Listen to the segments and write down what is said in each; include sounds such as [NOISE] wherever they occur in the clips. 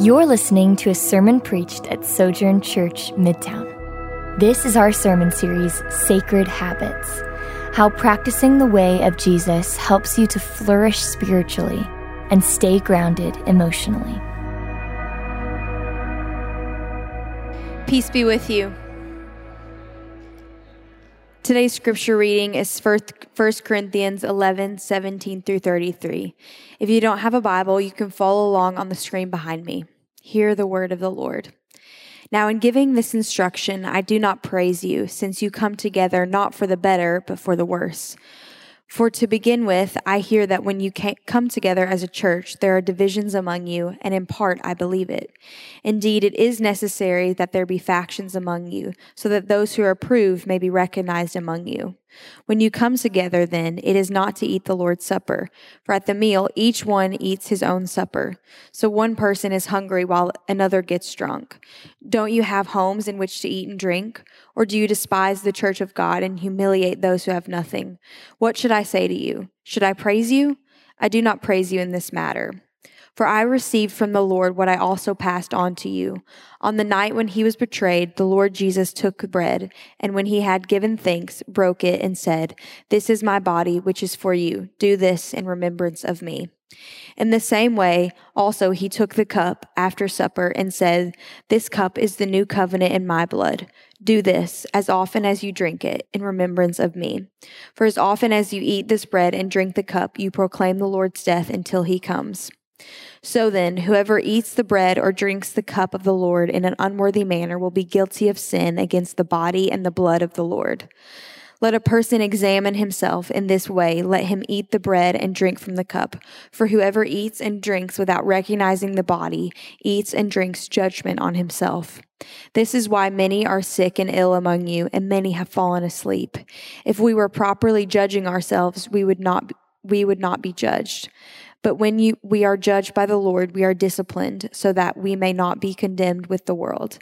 You're listening to a sermon preached at Sojourn Church, Midtown. This is our sermon series, Sacred Habits How Practicing the Way of Jesus Helps You to Flourish Spiritually and Stay Grounded Emotionally. Peace be with you. Today's scripture reading is 1 Corinthians 11, 17 through 33. If you don't have a Bible, you can follow along on the screen behind me. Hear the word of the Lord. Now, in giving this instruction, I do not praise you, since you come together not for the better, but for the worse. For to begin with, I hear that when you come together as a church, there are divisions among you, and in part I believe it. Indeed, it is necessary that there be factions among you, so that those who are approved may be recognized among you. When you come together, then, it is not to eat the Lord's Supper, for at the meal each one eats his own supper. So one person is hungry while another gets drunk. Don't you have homes in which to eat and drink? Or do you despise the church of God and humiliate those who have nothing? What should I say to you? Should I praise you? I do not praise you in this matter. For I received from the Lord what I also passed on to you. On the night when he was betrayed, the Lord Jesus took bread, and when he had given thanks, broke it and said, This is my body, which is for you. Do this in remembrance of me. In the same way, also he took the cup after supper and said, This cup is the new covenant in my blood. Do this as often as you drink it in remembrance of me. For as often as you eat this bread and drink the cup, you proclaim the Lord's death until he comes. So then, whoever eats the bread or drinks the cup of the Lord in an unworthy manner will be guilty of sin against the body and the blood of the Lord. Let a person examine himself in this way. Let him eat the bread and drink from the cup. For whoever eats and drinks without recognizing the body eats and drinks judgment on himself. This is why many are sick and ill among you, and many have fallen asleep. If we were properly judging ourselves, we would not, we would not be judged. But when you, we are judged by the Lord, we are disciplined so that we may not be condemned with the world.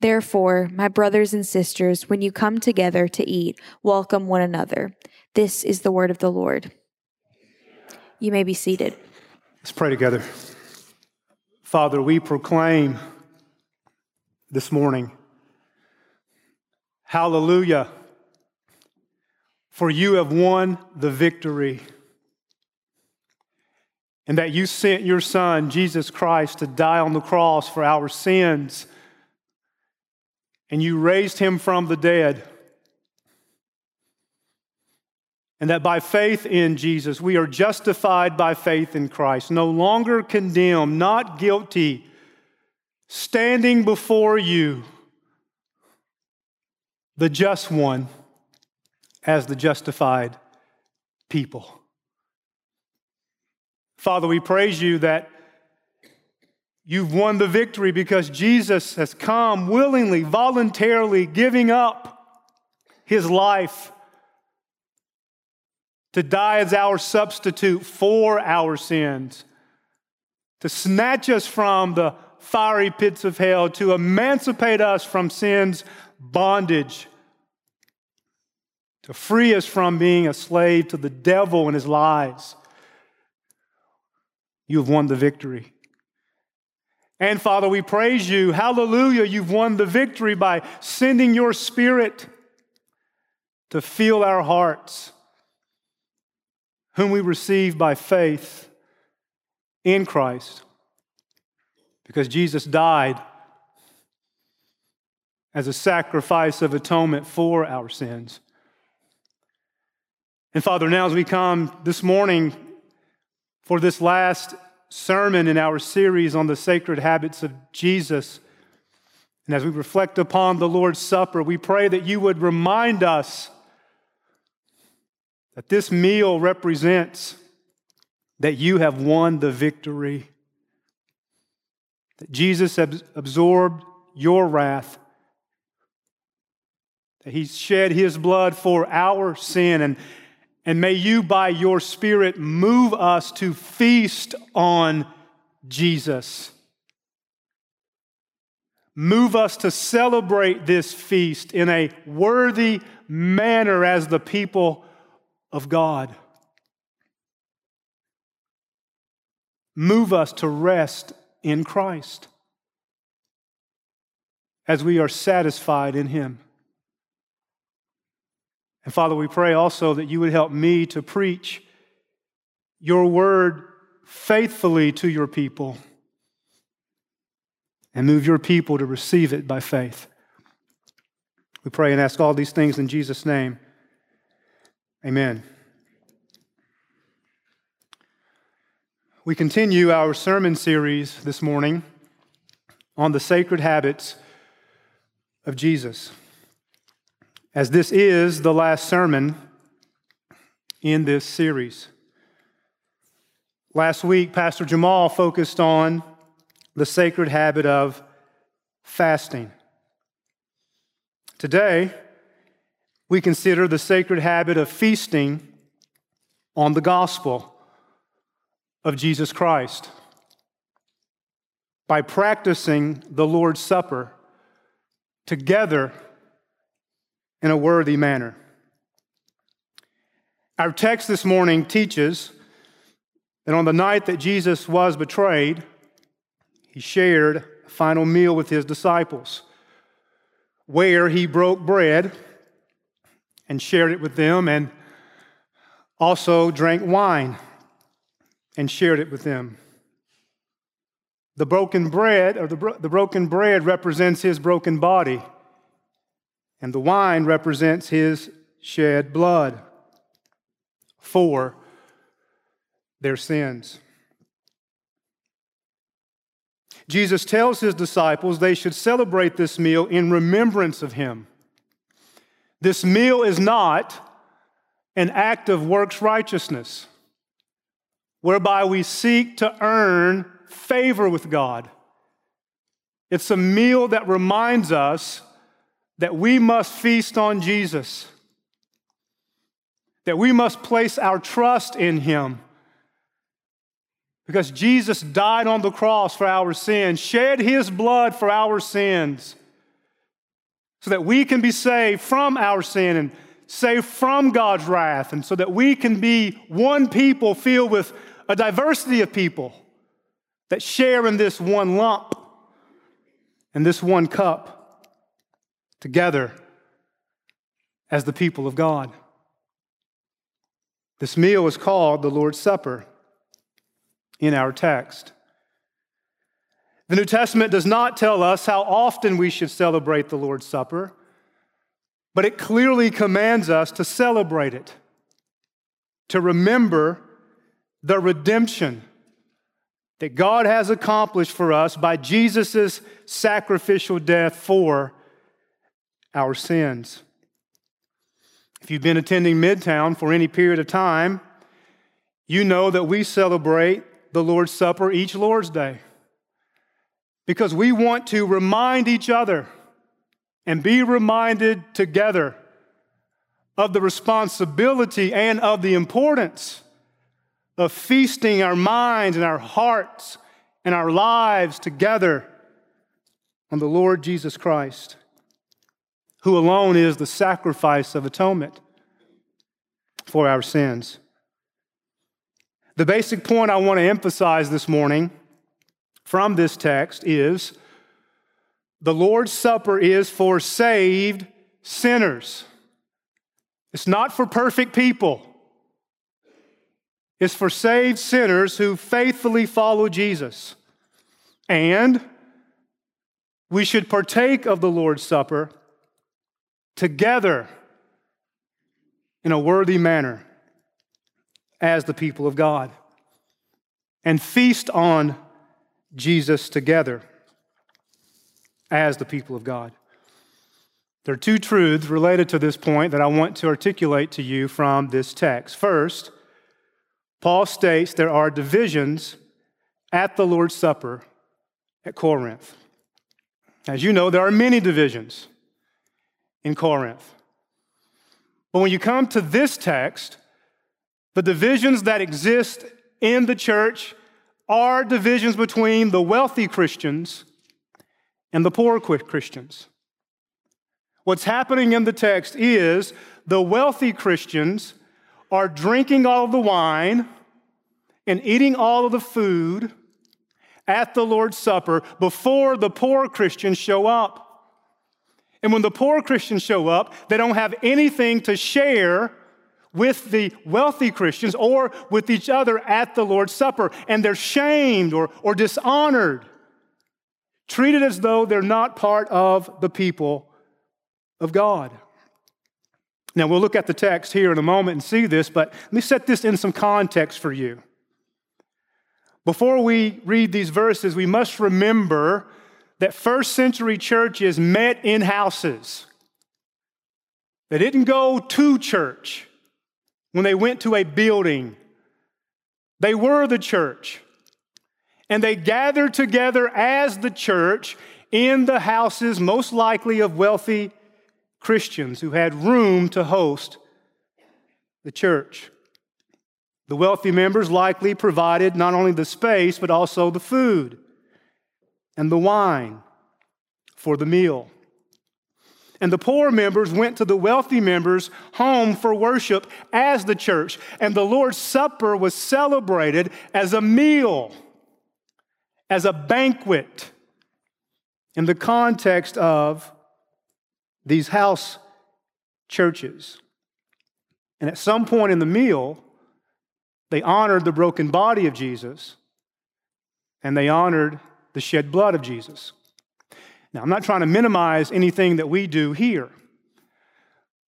Therefore, my brothers and sisters, when you come together to eat, welcome one another. This is the word of the Lord. You may be seated. Let's pray together. Father, we proclaim this morning, Hallelujah, for you have won the victory and that you sent your Son, Jesus Christ, to die on the cross for our sins, and you raised him from the dead. And that by faith in Jesus, we are justified by faith in Christ, no longer condemned, not guilty, standing before you, the just one, as the justified people. Father, we praise you that you've won the victory because Jesus has come willingly, voluntarily, giving up his life to die as our substitute for our sins, to snatch us from the fiery pits of hell, to emancipate us from sin's bondage, to free us from being a slave to the devil and his lies. You have won the victory. And Father, we praise you. Hallelujah. You've won the victory by sending your spirit to fill our hearts, whom we receive by faith in Christ. Because Jesus died as a sacrifice of atonement for our sins. And Father, now as we come this morning for this last sermon in our series on the sacred habits of Jesus. And as we reflect upon the Lord's Supper, we pray that you would remind us that this meal represents that you have won the victory, that Jesus absorbed your wrath, that he shed his blood for our sin, and and may you, by your Spirit, move us to feast on Jesus. Move us to celebrate this feast in a worthy manner as the people of God. Move us to rest in Christ. as we are satisfied in Him. And Father, we pray also that you would help me to preach your word faithfully to your people and move your people to receive it by faith. We pray and ask all these things in Jesus' name. Amen. We continue our sermon series this morning on the sacred habits of Jesus. As this is the last sermon in this series. Last week, Pastor Jamal focused on the sacred habit of fasting. Today, we consider the sacred habit of feasting on the gospel of Jesus Christ by practicing the Lord's Supper together in a worthy manner. Our text this morning teaches that on the night that Jesus was betrayed, he shared a final meal with his disciples, where he broke bread and shared it with them, and also drank wine and shared it with them. The broken bread, or the, bro- the broken bread, represents his broken body, and the wine represents his shed blood for their sins. Jesus tells his disciples they should celebrate this meal in remembrance of him. This meal is not an act of works righteousness, whereby we seek to earn favor with God. It's a meal that reminds us that we must feast on Jesus, that we must place our trust in him. Because Jesus died on the cross for our sins, shed his blood for our sins, so that we can be saved from our sin and saved from God's wrath, and so that we can be one people filled with a diversity of people that share in this one lump and this one cup together as the people of God. This meal is called the Lord's Supper in our text. The New Testament does not tell us how often we should celebrate the Lord's Supper, but it clearly commands us to celebrate it, to remember the redemption that God has accomplished for us by Jesus' sacrificial death for our sins. If you've been attending Midtown for any period of time, you know that we celebrate the Lord's Supper each Lord's Day because we want to remind each other and be reminded together of the responsibility and of the importance of feasting our minds and our hearts and our lives together on the Lord Jesus Christ, who alone is the sacrifice of atonement for our sins. The basic point I want to emphasize this morning from this text is the Lord's Supper is for saved sinners. It's not for perfect people. It's for saved sinners who faithfully follow Jesus. And we should partake of the Lord's Supper together in a worthy manner as the people of God and feast on Jesus together as the people of God. There are two truths related to this point that I want to articulate to you from this text. First, Paul states there are divisions at the Lord's Supper at Corinth. As you know, there are many divisions in Corinth. But when you come to this text, the divisions that exist in the church are divisions between the wealthy Christians and the poor Christians. What's happening in the text is the wealthy Christians are drinking all of the wine and eating all of the food at the Lord's Supper before the poor Christians show up. And when the poor Christians show up, they don't have anything to share with the wealthy Christians or with each other at the Lord's Supper, and they're shamed or, or dishonored, treated as though they're not part of the people of God. Now, we'll look at the text here in a moment and see this, but let me set this in some context for you. Before we read these verses, we must remember that first century churches met in houses. They didn't go to church when they went to a building, they were the church. And they gathered together as the church in the houses, most likely of wealthy Christians who had room to host the church. The wealthy members likely provided not only the space, but also the food and the wine for the meal. And the poor members went to the wealthy members' home for worship as the church. And the Lord's Supper was celebrated as a meal, as a banquet, in the context of these house churches. And at some point in the meal, they honored the broken body of Jesus and they honored the shed blood of Jesus. Now, I'm not trying to minimize anything that we do here,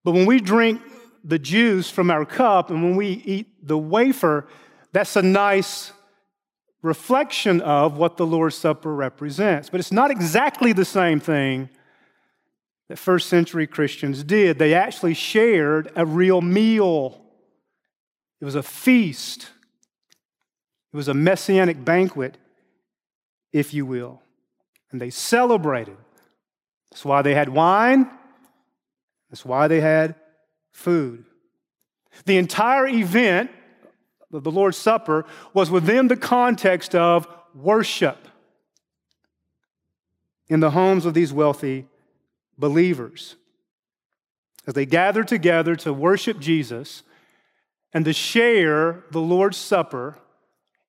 but when we drink the juice from our cup and when we eat the wafer, that's a nice reflection of what the Lord's Supper represents. But it's not exactly the same thing that first century Christians did. They actually shared a real meal, it was a feast, it was a messianic banquet, if you will and they celebrated. That's why they had wine, that's why they had food. The entire event of the Lord's Supper was within the context of worship in the homes of these wealthy believers. As they gathered together to worship Jesus and to share the Lord's Supper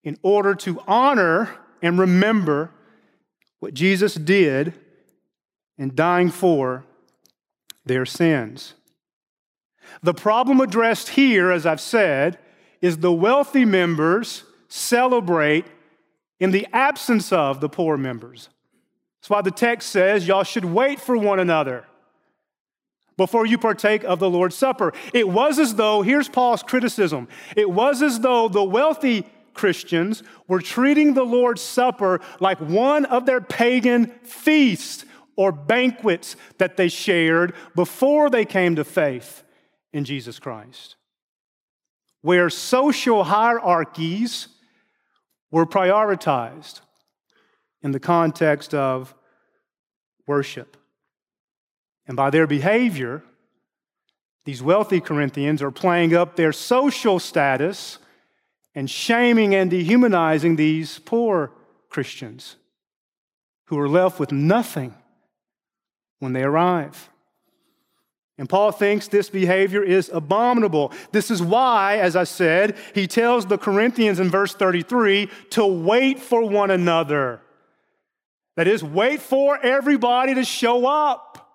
in order to honor and remember what Jesus did in dying for their sins. The problem addressed here, as I've said, is the wealthy members celebrate in the absence of the poor members. That's why the text says y'all should wait for one another before you partake of the Lord's Supper. It was as though, here's Paul's criticism, it was as though the wealthy Christians were treating the Lord's Supper like one of their pagan feasts or banquets that they shared before they came to faith in Jesus Christ, where social hierarchies were prioritized in the context of worship. And by their behavior, these wealthy Corinthians are playing up their social status and shaming and dehumanizing these poor Christians who are left with nothing when they arrive. And Paul thinks this behavior is abominable. This is why, as I said, he tells the Corinthians in verse 33 to wait for one another. That is, wait for everybody to show up.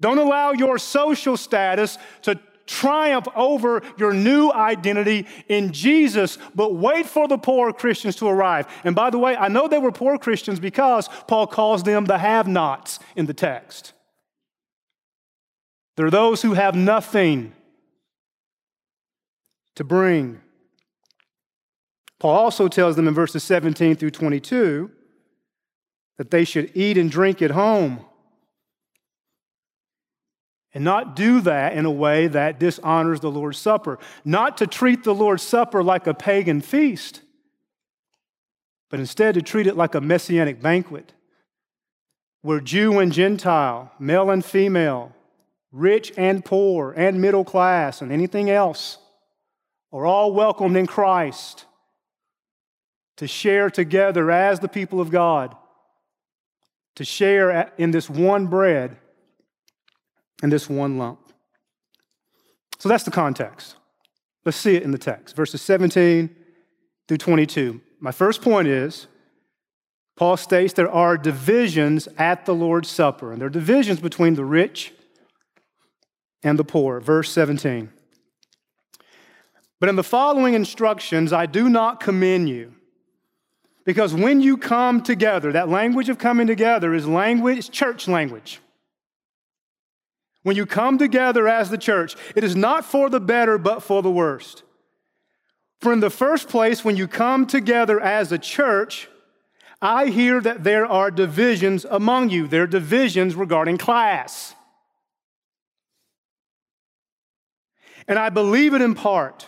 Don't allow your social status to triumph over your new identity in Jesus, but wait for the poor Christians to arrive. And by the way, I know they were poor Christians because Paul calls them the have nots in the text. They're those who have nothing to bring. Paul also tells them in verses 17 through 22 that they should eat and drink at home and not do that in a way that dishonors the Lord's Supper. Not to treat the Lord's Supper like a pagan feast, but instead to treat it like a messianic banquet where Jew and Gentile, male and female, rich and poor, and middle class, and anything else are all welcomed in Christ to share together as the people of God, to share in this one bread in this one lump. So that's the context. Let's see it in the text, verses 17 through 22. My first point is Paul states there are divisions at the Lord's Supper, and there are divisions between the rich and the poor. Verse 17. But in the following instructions, I do not commend you. Because when you come together, that language of coming together is language, church language. When you come together as the church, it is not for the better, but for the worst. For in the first place, when you come together as a church, I hear that there are divisions among you. There are divisions regarding class. And I believe it in part.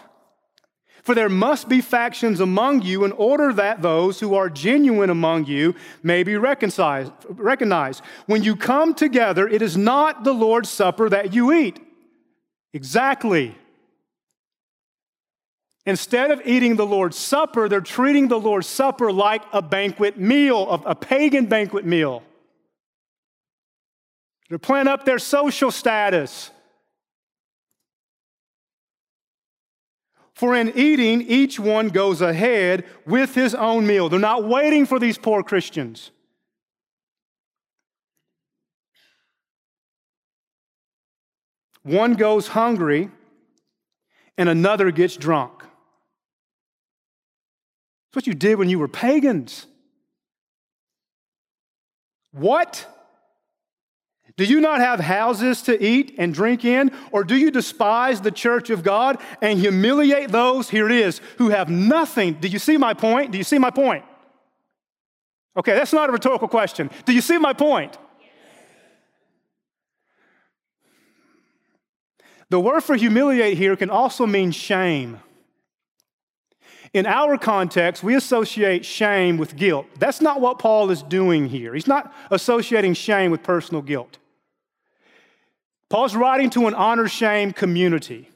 For there must be factions among you in order that those who are genuine among you may be recognized. When you come together, it is not the Lord's Supper that you eat. Exactly. Instead of eating the Lord's Supper, they're treating the Lord's Supper like a banquet meal, a pagan banquet meal. They're playing up their social status. For in eating, each one goes ahead with his own meal. They're not waiting for these poor Christians. One goes hungry and another gets drunk. That's what you did when you were pagans. What? Do you not have houses to eat and drink in? Or do you despise the church of God and humiliate those, here it is, who have nothing? Do you see my point? Do you see my point? Okay, that's not a rhetorical question. Do you see my point? The word for humiliate here can also mean shame. In our context, we associate shame with guilt. That's not what Paul is doing here. He's not associating shame with personal guilt. Paul's writing to an honor shame community.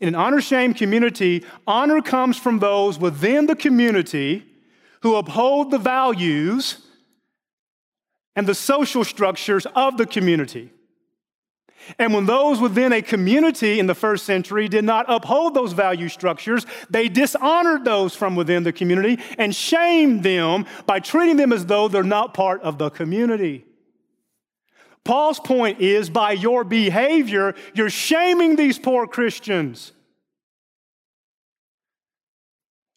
In an honor shame community, honor comes from those within the community who uphold the values and the social structures of the community. And when those within a community in the first century did not uphold those value structures, they dishonored those from within the community and shamed them by treating them as though they're not part of the community. Paul's point is by your behavior, you're shaming these poor Christians.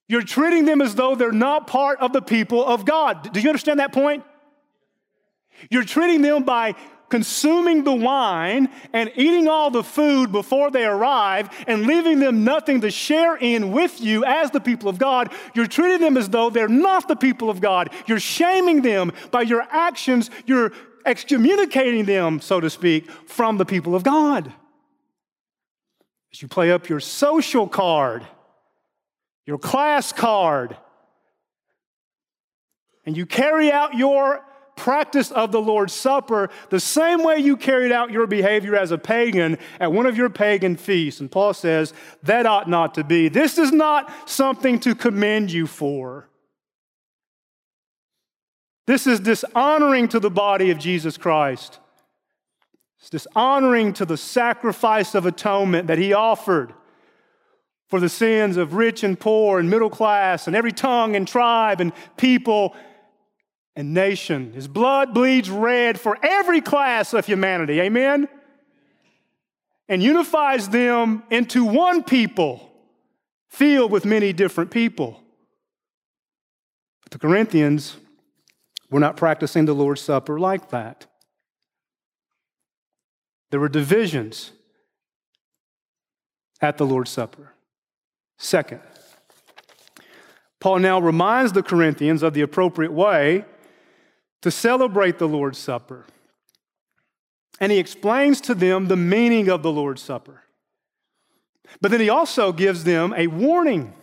You're treating them as though they're not part of the people of God. Do you understand that point? You're treating them by consuming the wine and eating all the food before they arrive and leaving them nothing to share in with you as the people of God. You're treating them as though they're not the people of God. You're shaming them by your actions. You're excommunicating them, so to speak, from the people of God. As you play up your social card, your class card, and you carry out your practice of the Lord's Supper the same way you carried out your behavior as a pagan at one of your pagan feasts. And Paul says that ought not to be. This is not something to commend you for. This is dishonoring to the body of Jesus Christ. It's dishonoring to the sacrifice of atonement that he offered for the sins of rich and poor and middle class and every tongue and tribe and people and nation. His blood bleeds red for every class of humanity. Amen? And unifies them into one people filled with many different people. But the Corinthians we're not practicing the Lord's Supper like that. There were divisions at the Lord's Supper. Second, Paul now reminds the Corinthians of the appropriate way to celebrate the Lord's Supper. And he explains to them the meaning of the Lord's Supper. But then he also gives them a warning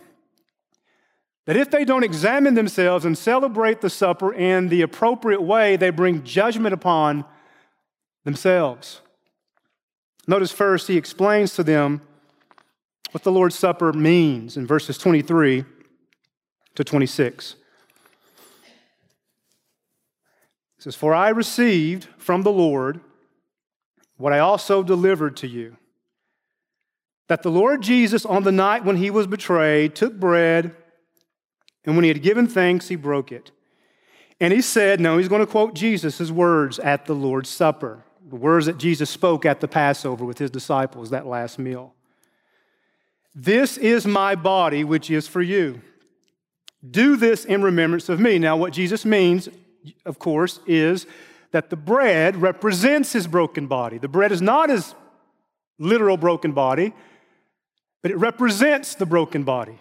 that if they don't examine themselves and celebrate the supper in the appropriate way, they bring judgment upon themselves. Notice first, he explains to them what the Lord's Supper means in verses 23 to 26. He says, For I received from the Lord what I also delivered to you that the Lord Jesus, on the night when he was betrayed, took bread. And when he had given thanks, he broke it. And he said, no, he's going to quote Jesus' words at the Lord's Supper, the words that Jesus spoke at the Passover with his disciples, that last meal. This is my body, which is for you. Do this in remembrance of me. Now, what Jesus means, of course, is that the bread represents his broken body. The bread is not his literal broken body, but it represents the broken body.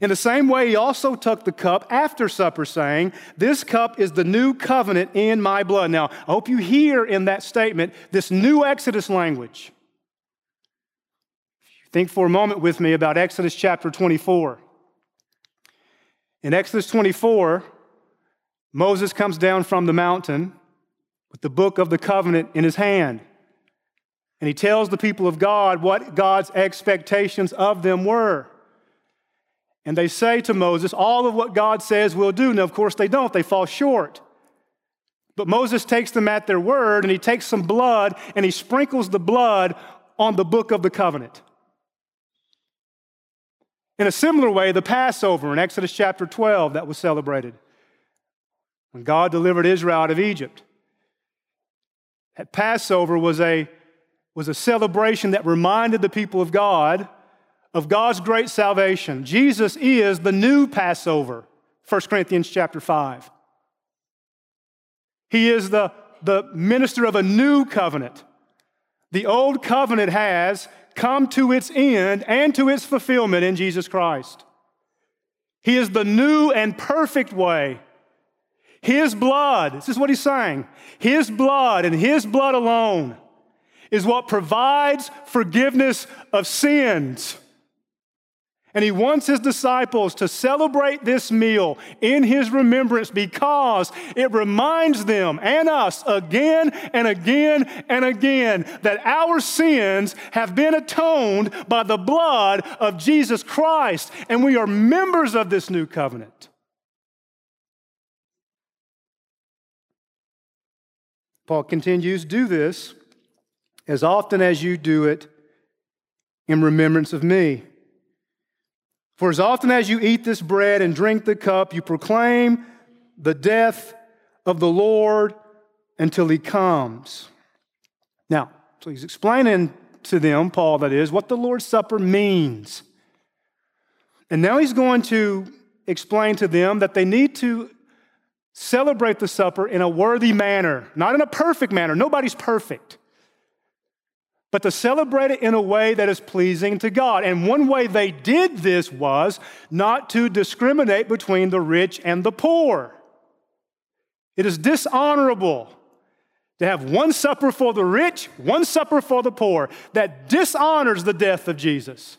In the same way, he also took the cup after supper, saying, This cup is the new covenant in my blood. Now, I hope you hear in that statement this new Exodus language. Think for a moment with me about Exodus chapter 24. In Exodus 24, Moses comes down from the mountain with the book of the covenant in his hand. And he tells the people of God what God's expectations of them were. And they say to Moses, All of what God says we'll do. Now, of course, they don't, they fall short. But Moses takes them at their word and he takes some blood and he sprinkles the blood on the book of the covenant. In a similar way, the Passover in Exodus chapter 12 that was celebrated when God delivered Israel out of Egypt. That Passover was a, was a celebration that reminded the people of God of God's great salvation. Jesus is the new Passover, 1 Corinthians chapter 5. He is the, the minister of a new covenant. The old covenant has come to its end and to its fulfillment in Jesus Christ. He is the new and perfect way. His blood, this is what he's saying, His blood and His blood alone is what provides forgiveness of sins. And he wants his disciples to celebrate this meal in his remembrance because it reminds them and us again and again and again that our sins have been atoned by the blood of Jesus Christ, and we are members of this new covenant. Paul continues do this as often as you do it in remembrance of me. For as often as you eat this bread and drink the cup, you proclaim the death of the Lord until he comes. Now, so he's explaining to them, Paul that is, what the Lord's Supper means. And now he's going to explain to them that they need to celebrate the supper in a worthy manner, not in a perfect manner. Nobody's perfect but to celebrate it in a way that is pleasing to God. And one way they did this was not to discriminate between the rich and the poor. It is dishonorable to have one supper for the rich, one supper for the poor. That dishonors the death of Jesus.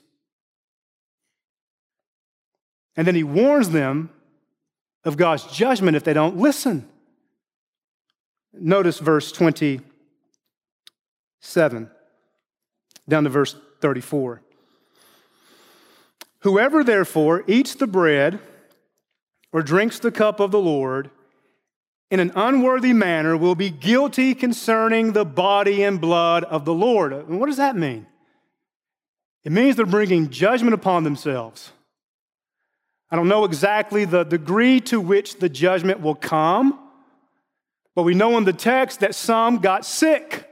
And then he warns them of God's judgment if they don't listen. Notice verse 27 down to verse 34. Whoever therefore eats the bread or drinks the cup of the Lord in an unworthy manner will be guilty concerning the body and blood of the Lord. And what does that mean? It means they're bringing judgment upon themselves. I don't know exactly the degree to which the judgment will come, but we know in the text that some got sick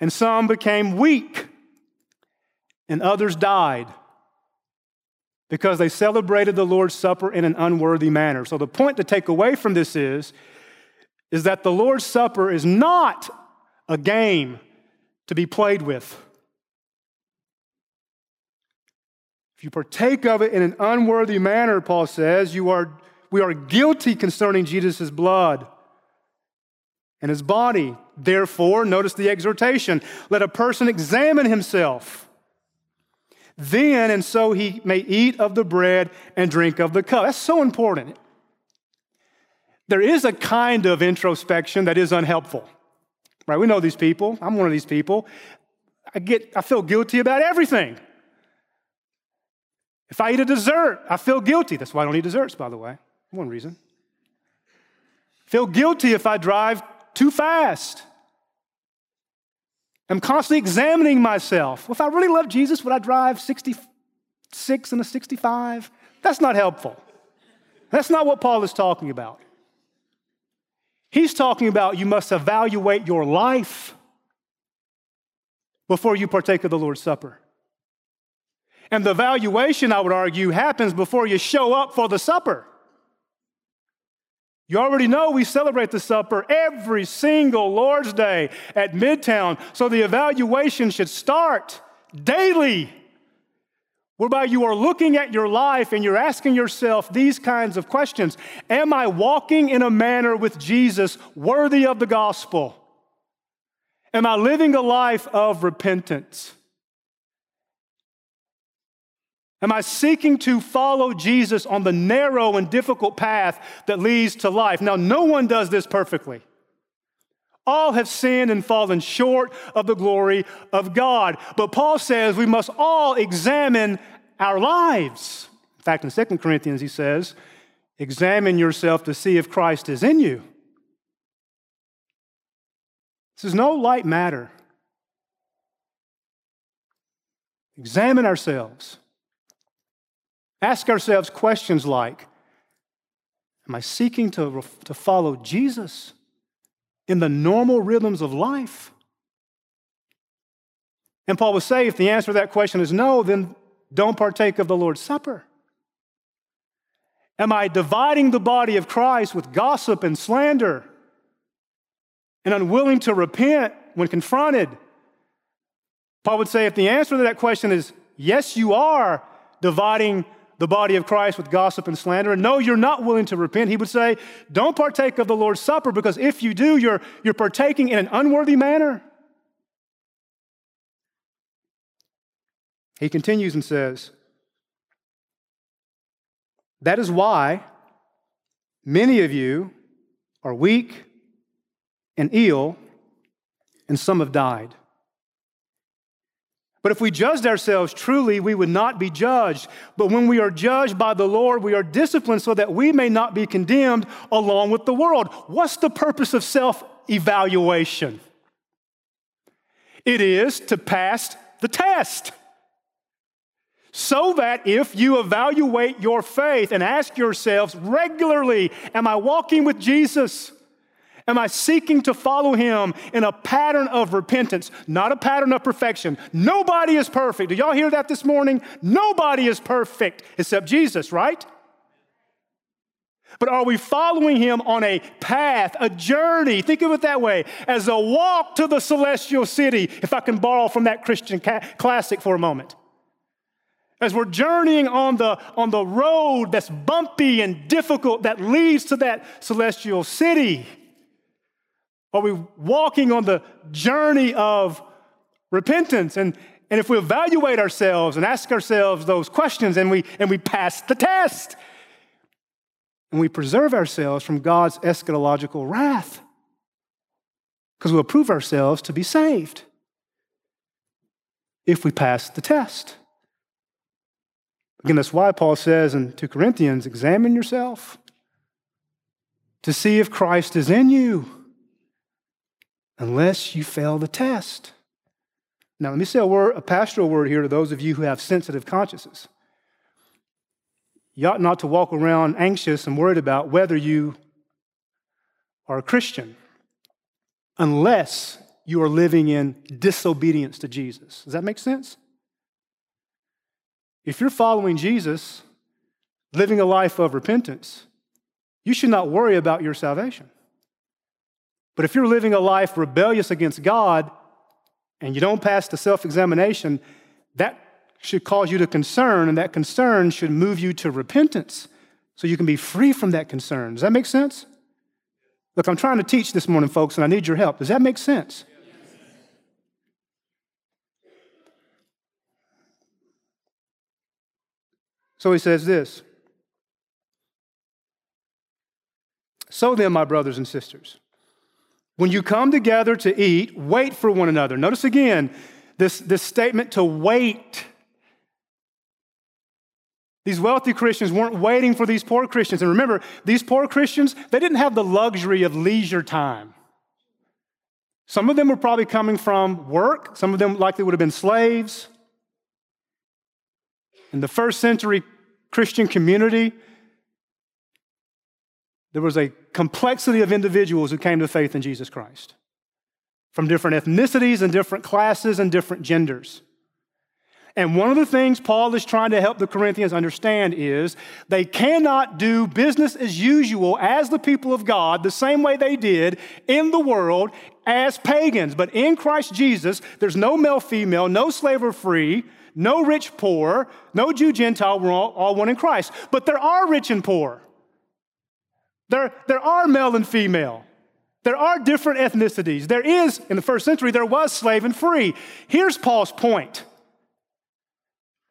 and some became weak, and others died because they celebrated the Lord's Supper in an unworthy manner. So the point to take away from this is, is that the Lord's Supper is not a game to be played with. If you partake of it in an unworthy manner, Paul says, you are, we are guilty concerning Jesus' blood and his body. Therefore, notice the exhortation let a person examine himself. Then, and so he may eat of the bread and drink of the cup. That's so important. There is a kind of introspection that is unhelpful. Right? We know these people. I'm one of these people. I get I feel guilty about everything. If I eat a dessert, I feel guilty. That's why I don't eat desserts, by the way. One reason. Feel guilty if I drive too fast. I'm constantly examining myself. Well, if I really love Jesus, would I drive 66 and a 65? That's not helpful. That's not what Paul is talking about. He's talking about you must evaluate your life before you partake of the Lord's Supper. And the evaluation, I would argue, happens before you show up for the supper. You already know we celebrate the supper every single Lord's Day at Midtown, so the evaluation should start daily, whereby you are looking at your life and you're asking yourself these kinds of questions Am I walking in a manner with Jesus worthy of the gospel? Am I living a life of repentance? Am I seeking to follow Jesus on the narrow and difficult path that leads to life? Now, no one does this perfectly. All have sinned and fallen short of the glory of God. But Paul says we must all examine our lives. In fact, in 2 Corinthians, he says, Examine yourself to see if Christ is in you. This is no light matter. Examine ourselves. Ask ourselves questions like Am I seeking to, to follow Jesus in the normal rhythms of life? And Paul would say if the answer to that question is no, then don't partake of the Lord's Supper. Am I dividing the body of Christ with gossip and slander and unwilling to repent when confronted? Paul would say if the answer to that question is yes, you are dividing the body of Christ with gossip and slander, and no, you're not willing to repent, he would say, don't partake of the Lord's Supper because if you do, you're, you're partaking in an unworthy manner. He continues and says, That is why many of you are weak and ill, and some have died. But if we judged ourselves truly, we would not be judged. But when we are judged by the Lord, we are disciplined so that we may not be condemned along with the world. What's the purpose of self evaluation? It is to pass the test. So that if you evaluate your faith and ask yourselves regularly, Am I walking with Jesus? Am I seeking to follow him in a pattern of repentance, not a pattern of perfection? Nobody is perfect. Do y'all hear that this morning? Nobody is perfect except Jesus, right? But are we following him on a path, a journey? Think of it that way as a walk to the celestial city, if I can borrow from that Christian ca- classic for a moment. As we're journeying on the, on the road that's bumpy and difficult that leads to that celestial city. Are we walking on the journey of repentance? And, and if we evaluate ourselves and ask ourselves those questions and we, and we pass the test, and we preserve ourselves from God's eschatological wrath, because we'll prove ourselves to be saved if we pass the test. Again, that's why Paul says in 2 Corinthians examine yourself to see if Christ is in you unless you fail the test. Now, let me say a, word, a pastoral word here to those of you who have sensitive consciences. You ought not to walk around anxious and worried about whether you are a Christian unless you are living in disobedience to Jesus. Does that make sense? If you're following Jesus, living a life of repentance, you should not worry about your salvation. But if you're living a life rebellious against God and you don't pass the self examination, that should cause you to concern, and that concern should move you to repentance so you can be free from that concern. Does that make sense? Look, I'm trying to teach this morning, folks, and I need your help. Does that make sense? So he says this So then, my brothers and sisters, when you come together to eat, wait for one another. Notice again this, this statement to wait. These wealthy Christians weren't waiting for these poor Christians. And remember, these poor Christians, they didn't have the luxury of leisure time. Some of them were probably coming from work, some of them likely would have been slaves. In the first century Christian community, there was a complexity of individuals who came to faith in Jesus Christ from different ethnicities and different classes and different genders. And one of the things Paul is trying to help the Corinthians understand is they cannot do business as usual as the people of God the same way they did in the world as pagans. But in Christ Jesus, there's no male, female, no slave or free, no rich, poor, no Jew, Gentile. We're all, all one in Christ. But there are rich and poor. There, there are male and female. There are different ethnicities. There is, in the first century, there was slave and free. Here's Paul's point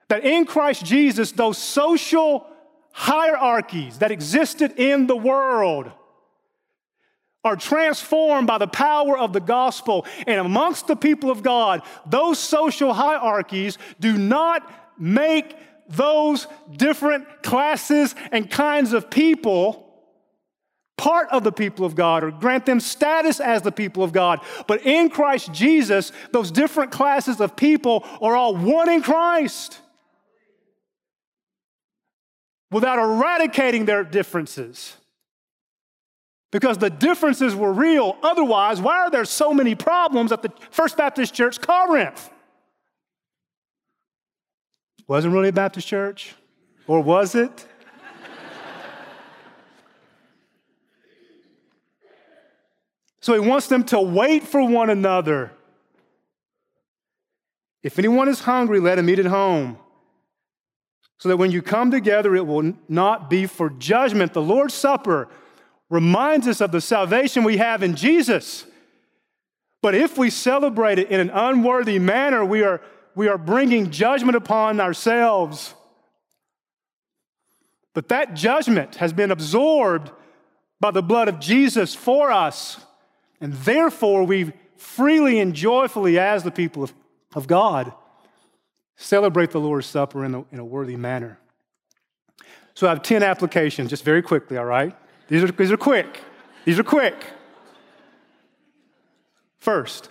that in Christ Jesus, those social hierarchies that existed in the world are transformed by the power of the gospel. And amongst the people of God, those social hierarchies do not make those different classes and kinds of people part of the people of God or grant them status as the people of God. But in Christ Jesus, those different classes of people are all one in Christ without eradicating their differences. Because the differences were real. Otherwise, why are there so many problems at the First Baptist Church, Corinth? Wasn't really a Baptist church? Or was it? So he wants them to wait for one another. If anyone is hungry, let him eat at home so that when you come together, it will not be for judgment. The Lord's Supper reminds us of the salvation we have in Jesus. But if we celebrate it in an unworthy manner, we are, we are bringing judgment upon ourselves. But that judgment has been absorbed by the blood of Jesus for us. And therefore, we freely and joyfully, as the people of, of God, celebrate the Lord's Supper in a, in a worthy manner. So I have 10 applications, just very quickly, all right? These are, these are quick. These are quick. First,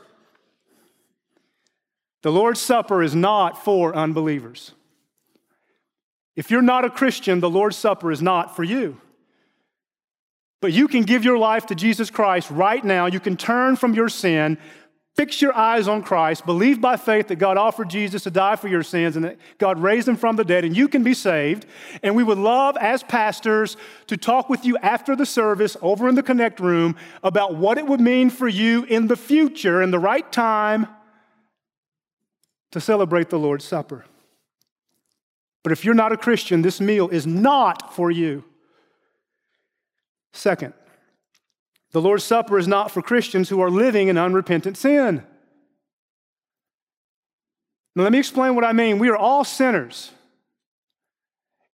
the Lord's Supper is not for unbelievers. If you're not a Christian, the Lord's Supper is not for you. But you can give your life to Jesus Christ right now. You can turn from your sin, Fix your eyes on Christ. Believe by faith that God offered Jesus to die for your sins and that God raised him from the dead, and you can be saved. And we would love, as pastors, to talk with you after the service over in the Connect room about what it would mean for you in the future, in the right time, to celebrate the Lord's Supper. But if you're not a Christian, this meal is not for you. Second, the Lord's Supper is not for Christians who are living in unrepentant sin. Now, let me explain what I mean. We are all sinners.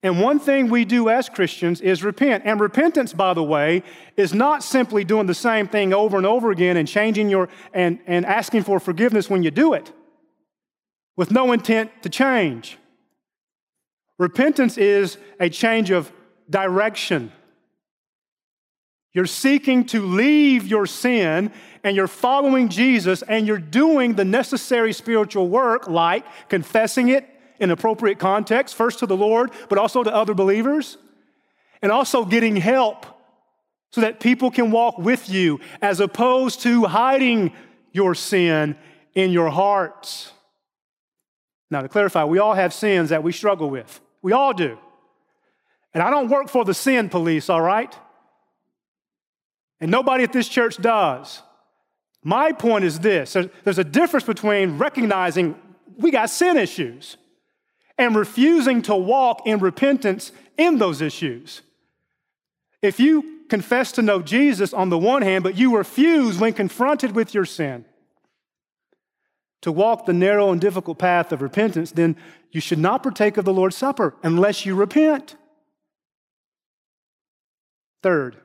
And one thing we do as Christians is repent. And repentance, by the way, is not simply doing the same thing over and over again and changing your and, and asking for forgiveness when you do it with no intent to change. Repentance is a change of direction. You're seeking to leave your sin and you're following Jesus and you're doing the necessary spiritual work like confessing it in appropriate context, first to the Lord, but also to other believers, and also getting help so that people can walk with you as opposed to hiding your sin in your hearts. Now, to clarify, we all have sins that we struggle with. We all do. And I don't work for the sin police, all right? And nobody at this church does. My point is this there's a difference between recognizing we got sin issues and refusing to walk in repentance in those issues. If you confess to know Jesus on the one hand, but you refuse when confronted with your sin to walk the narrow and difficult path of repentance, then you should not partake of the Lord's Supper unless you repent. Third,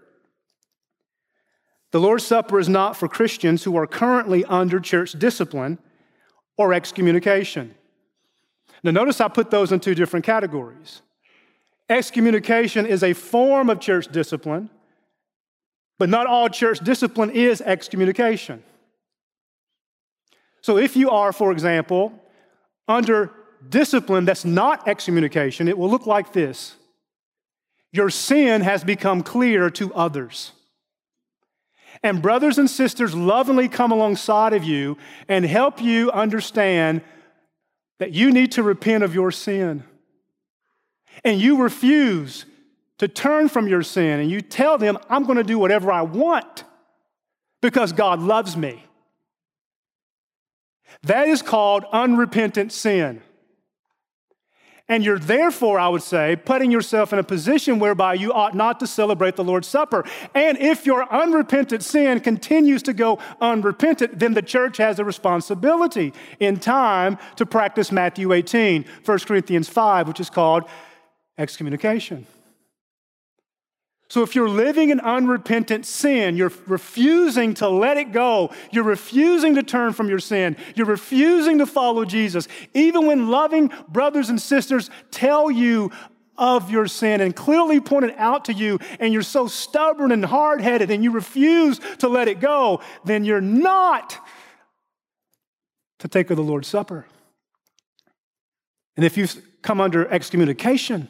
the Lord's Supper is not for Christians who are currently under church discipline or excommunication. Now, notice I put those in two different categories. Excommunication is a form of church discipline, but not all church discipline is excommunication. So, if you are, for example, under discipline that's not excommunication, it will look like this your sin has become clear to others. And brothers and sisters lovingly come alongside of you and help you understand that you need to repent of your sin. And you refuse to turn from your sin and you tell them, I'm going to do whatever I want because God loves me. That is called unrepentant sin. And you're therefore, I would say, putting yourself in a position whereby you ought not to celebrate the Lord's Supper. And if your unrepentant sin continues to go unrepentant, then the church has a responsibility in time to practice Matthew 18, 1 Corinthians 5, which is called excommunication. So if you're living in unrepentant sin, you're refusing to let it go, you're refusing to turn from your sin, you're refusing to follow Jesus, even when loving brothers and sisters tell you of your sin and clearly point it out to you, and you're so stubborn and hard headed and you refuse to let it go, then you're not to take of the Lord's Supper. And if you've come under excommunication,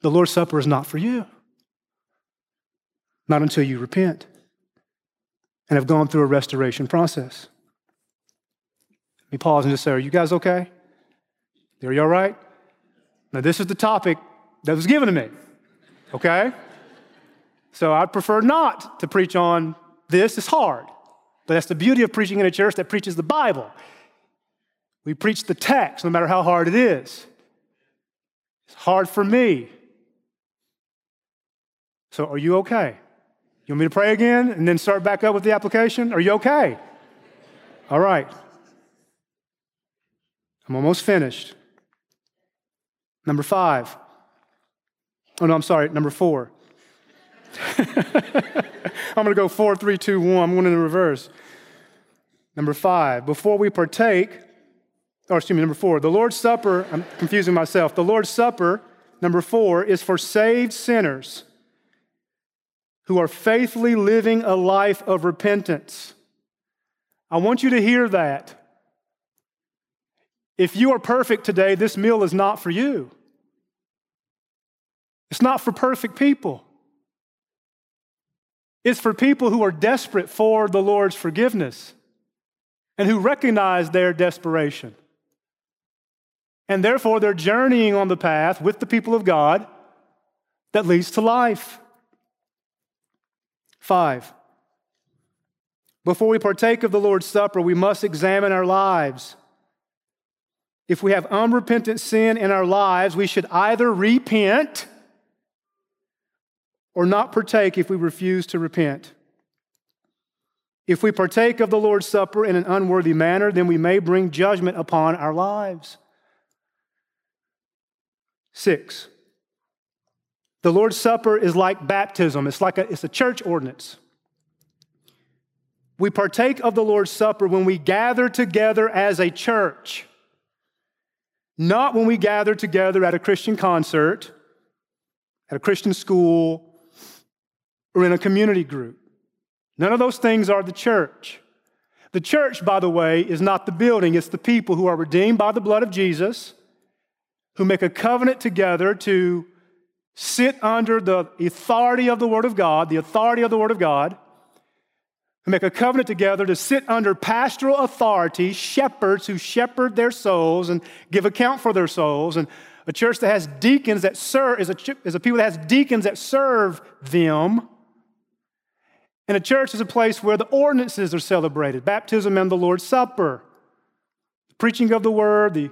the Lord's Supper is not for you. Not until you repent and have gone through a restoration process. Let me pause and just say, Are you guys okay? Are you all right? Now, this is the topic that was given to me, okay? So I'd prefer not to preach on this. It's hard, but that's the beauty of preaching in a church that preaches the Bible. We preach the text no matter how hard it is. It's hard for me. So, are you okay? You want me to pray again and then start back up with the application? Are you okay? All right. I'm almost finished. Number five. Oh, no, I'm sorry. Number four. [LAUGHS] I'm going to go four, three, two, one. I'm going in reverse. Number five. Before we partake, or excuse me, number four. The Lord's Supper, I'm confusing myself. The Lord's Supper, number four, is for saved sinners who are faithfully living a life of repentance. I want you to hear that. If you are perfect today, this meal is not for you. It's not for perfect people. It's for people who are desperate for the Lord's forgiveness and who recognize their desperation. And therefore, they're journeying on the path with the people of God that leads to life. Five, before we partake of the Lord's Supper, we must examine our lives. If we have unrepentant sin in our lives, we should either repent or not partake if we refuse to repent. If we partake of the Lord's Supper in an unworthy manner, then we may bring judgment upon our lives. Six, the Lord's Supper is like baptism, it's like a, it's a church ordinance. We partake of the Lord's Supper when we gather together as a church, not when we gather together at a Christian concert, at a Christian school, or in a community group. None of those things are the church. The church, by the way, is not the building, it's the people who are redeemed by the blood of Jesus, who make a covenant together to sit under the authority of the Word of God, the authority of the Word of God, who make a covenant together to sit under pastoral authority, shepherds who shepherd their souls and give account for their souls, and a church that has deacons that serve, is a, is a people that has deacons that serve them. And a church is a place where the ordinances are celebrated baptism and the Lord's Supper, preaching of the word, the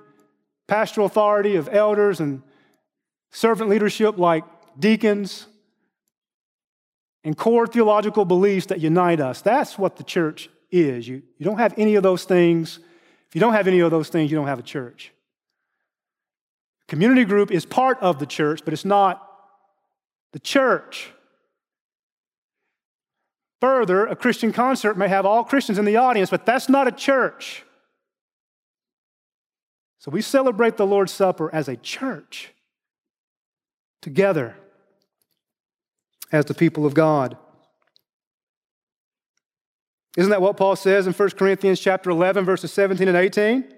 pastoral authority of elders and servant leadership like deacons, and core theological beliefs that unite us. That's what the church is. You, you don't have any of those things. If you don't have any of those things, you don't have a church. Community group is part of the church, but it's not the church. Further, a Christian concert may have all Christians in the audience, but that's not a church. So we celebrate the Lord's Supper as a church together as the people of God. Isn't that what Paul says in 1 Corinthians chapter 11 verses 17 and 18?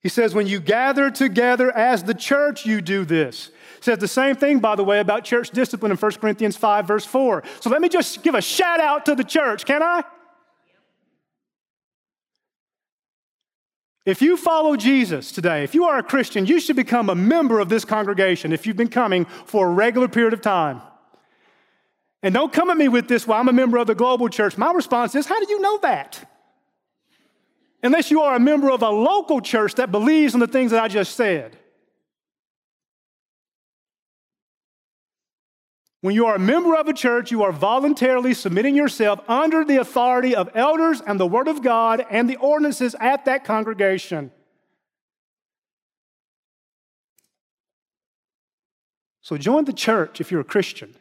He says when you gather together as the church you do this. He says the same thing, by the way, about church discipline in 1 Corinthians 5, verse 4. So let me just give a shout out to the church, can I? If you follow Jesus today, if you are a Christian, you should become a member of this congregation if you've been coming for a regular period of time. And don't come at me with this, well, I'm a member of the global church. My response is, how do you know that? Unless you are a member of a local church that believes in the things that I just said. When you are a member of a church, you are voluntarily submitting yourself under the authority of elders and the Word of God and the ordinances at that congregation. So join the church if you're a Christian.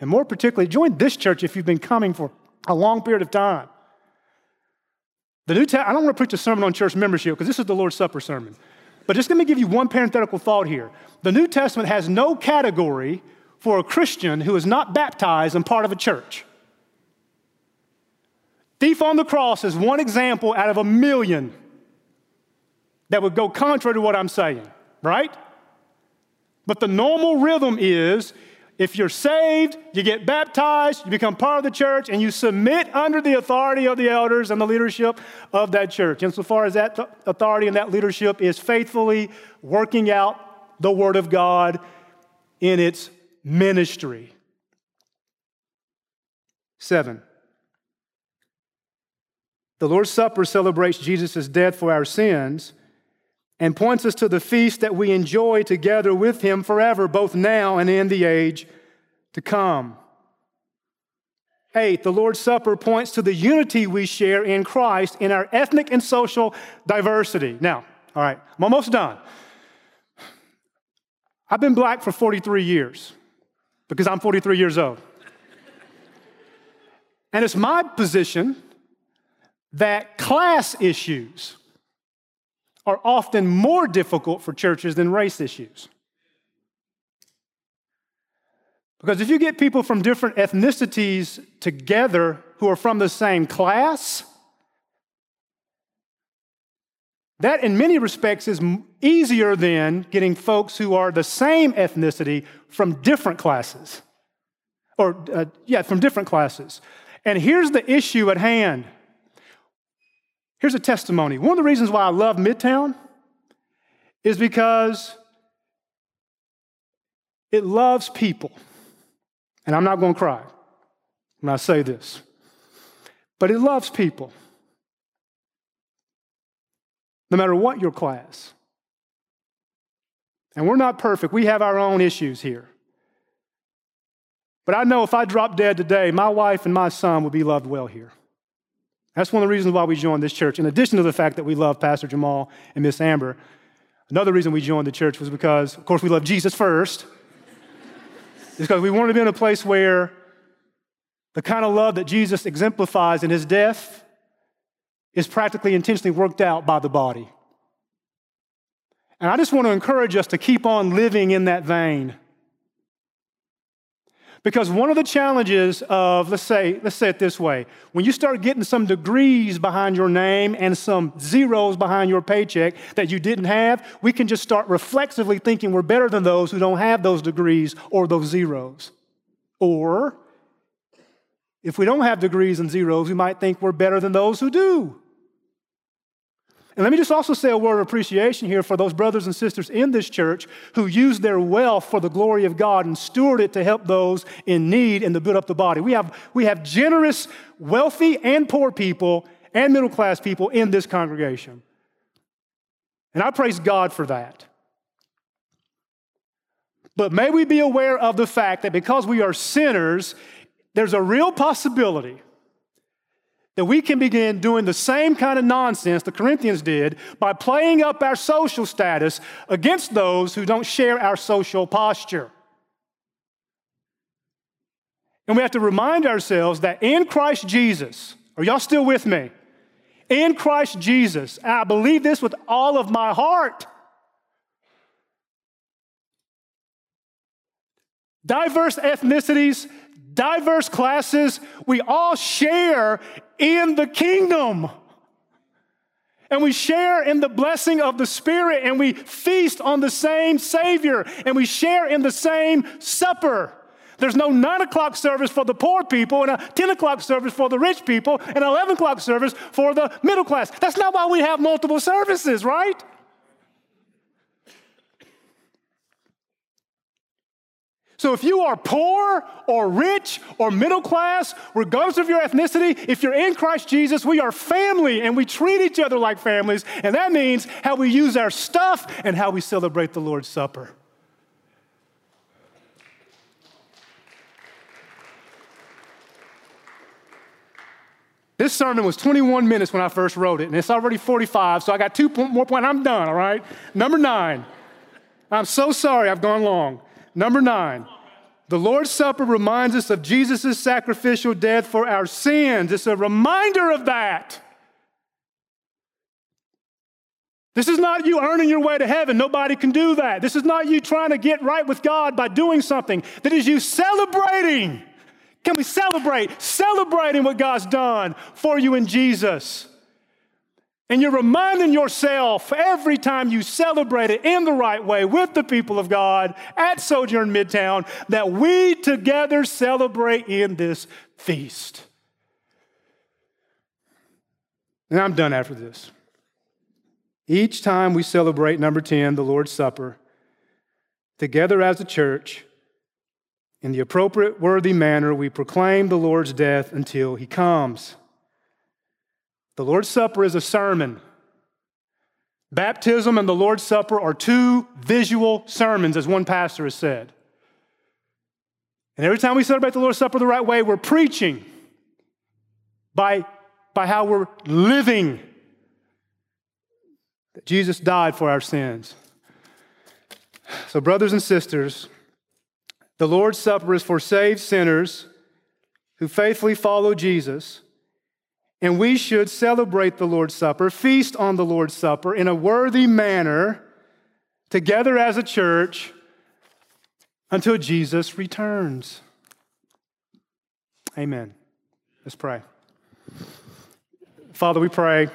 And more particularly, join this church if you've been coming for a long period of time. The New Testament, I don't want to preach a sermon on church membership because this is the Lord's Supper sermon. But just let me give you one parenthetical thought here. The New Testament has no category for a Christian who is not baptized and part of a church. Thief on the cross is one example out of a million that would go contrary to what I'm saying, right? But the normal rhythm is if you're saved, you get baptized, you become part of the church, and you submit under the authority of the elders and the leadership of that church. Insofar as that authority and that leadership is faithfully working out the Word of God in its ministry. Seven. The Lord's Supper celebrates Jesus' death for our sins and points us to the feast that we enjoy together with Him forever, both now and in the age to come. Eight, the Lord's Supper points to the unity we share in Christ in our ethnic and social diversity. Now, all right, I'm almost done. I've been black for 43 years because I'm 43 years old. and it's my position that class issues are often more difficult for churches than race issues. Because if you get people from different ethnicities together who are from the same class, that in many respects is easier than getting folks who are the same ethnicity from different classes. Or, uh, yeah, from different classes. And here's the issue at hand. Here's a testimony. One of the reasons why I love Midtown is because it loves people. And I'm not going to cry when I say this, but it loves people no matter what your class. And we're not perfect, we have our own issues here. But I know if I drop dead today, my wife and my son would be loved well here. That's one of the reasons why we joined this church. In addition to the fact that we love Pastor Jamal and Miss Amber, another reason we joined the church was because, of course, we love Jesus first. it's because we wanted to be in a place where the kind of love that Jesus exemplifies in his death is practically intentionally worked out by the body. And I just want to encourage us to keep on living in that vein. Because one of the challenges of, let's say, let's say it this way, when you start getting some degrees behind your name and some zeros behind your paycheck that you didn't have, we can just start reflexively thinking we're better than those who don't have those degrees or those zeros. Or, if we don't have degrees and zeros, we might think we're better than those who do. And let me just also say a word of appreciation here for those brothers and sisters in this church who use their wealth for the glory of God and steward it to help those in need and to build up the body. We have, we have generous, wealthy, and poor people and middle class people in this congregation. And I praise God for that. But may we be aware of the fact that because we are sinners, there's a real possibility that we can begin doing the same kind of nonsense the Corinthians did by playing up our social status against those who don't share our social posture. And we have to remind ourselves that in Christ Jesus, are y'all still with me? In Christ Jesus, I believe this with all of my heart. Diverse ethnicities, diverse classes, we all share in the kingdom. and we share in the blessing of the Spirit and we feast on the same Savior and we share in the same supper. There's no nine o'clock service for the poor people and a 10 o'clock service for the rich people and an 11 o'clock service for the middle class. That's not why we have multiple services, right? So if you are poor or rich or middle class, regardless of your ethnicity, if you're in Christ Jesus, we are family and we treat each other like families. And that means how we use our stuff and how we celebrate the Lord's Supper. This sermon was 21 minutes when I first wrote it, and it's already 45, so I got two more points. I'm done, all right? Number nine. I'm so sorry I've gone long. Number nine. The Lord's Supper reminds us of Jesus' sacrificial death for our sins. It's a reminder of that. This is not you earning your way to heaven. Nobody can do that. This is not you trying to get right with God by doing something. That is you celebrating can we celebrate? Celebrating what God's done for you in Jesus. And you're reminding yourself every time you celebrate it in the right way with the people of God at Sojourn Midtown that we together celebrate in this feast. And I'm done after this. Each time we celebrate number 10, the Lord's Supper, together as a church, in the appropriate, worthy manner, we proclaim the Lord's death until he comes. The Lord's Supper is a sermon. Baptism and the Lord's Supper are two visual sermons, as one pastor has said. And every time we celebrate the Lord's Supper the right way, we're preaching by, by how we're living that Jesus died for our sins. So, brothers and sisters, the Lord's Supper is for saved sinners who faithfully follow Jesus. And we should celebrate the Lord's Supper, feast on the Lord's Supper in a worthy manner together as a church until Jesus returns. Amen. Let's pray. Father, we pray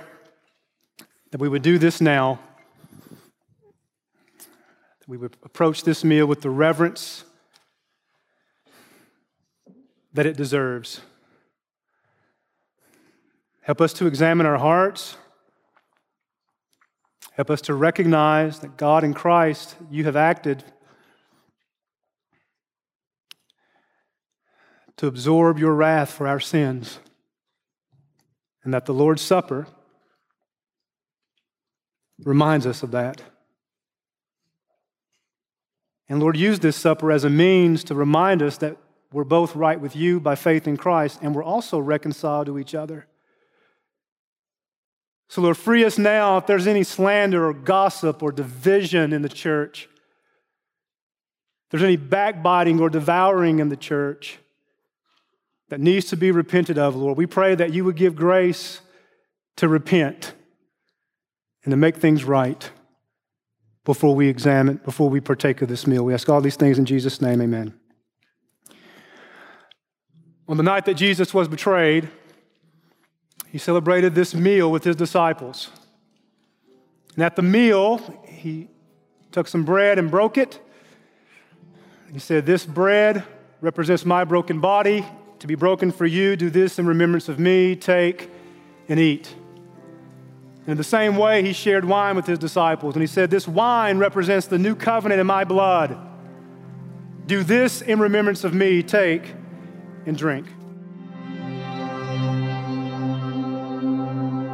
that we would do this now, that we would approach this meal with the reverence that it deserves. Help us to examine our hearts. Help us to recognize that God in Christ, you have acted to absorb your wrath for our sins. And that the Lord's Supper reminds us of that. And Lord, use this supper as a means to remind us that we're both right with you by faith in Christ, and we're also reconciled to each other. So, Lord, free us now if there's any slander or gossip or division in the church. If there's any backbiting or devouring in the church that needs to be repented of, Lord, we pray that you would give grace to repent and to make things right before we examine, before we partake of this meal. We ask all these things in Jesus' name, amen. On the night that Jesus was betrayed, he celebrated this meal with his disciples. And at the meal, he took some bread and broke it. He said, This bread represents my broken body to be broken for you. Do this in remembrance of me. Take and eat. In the same way, he shared wine with his disciples. And he said, This wine represents the new covenant in my blood. Do this in remembrance of me. Take and drink.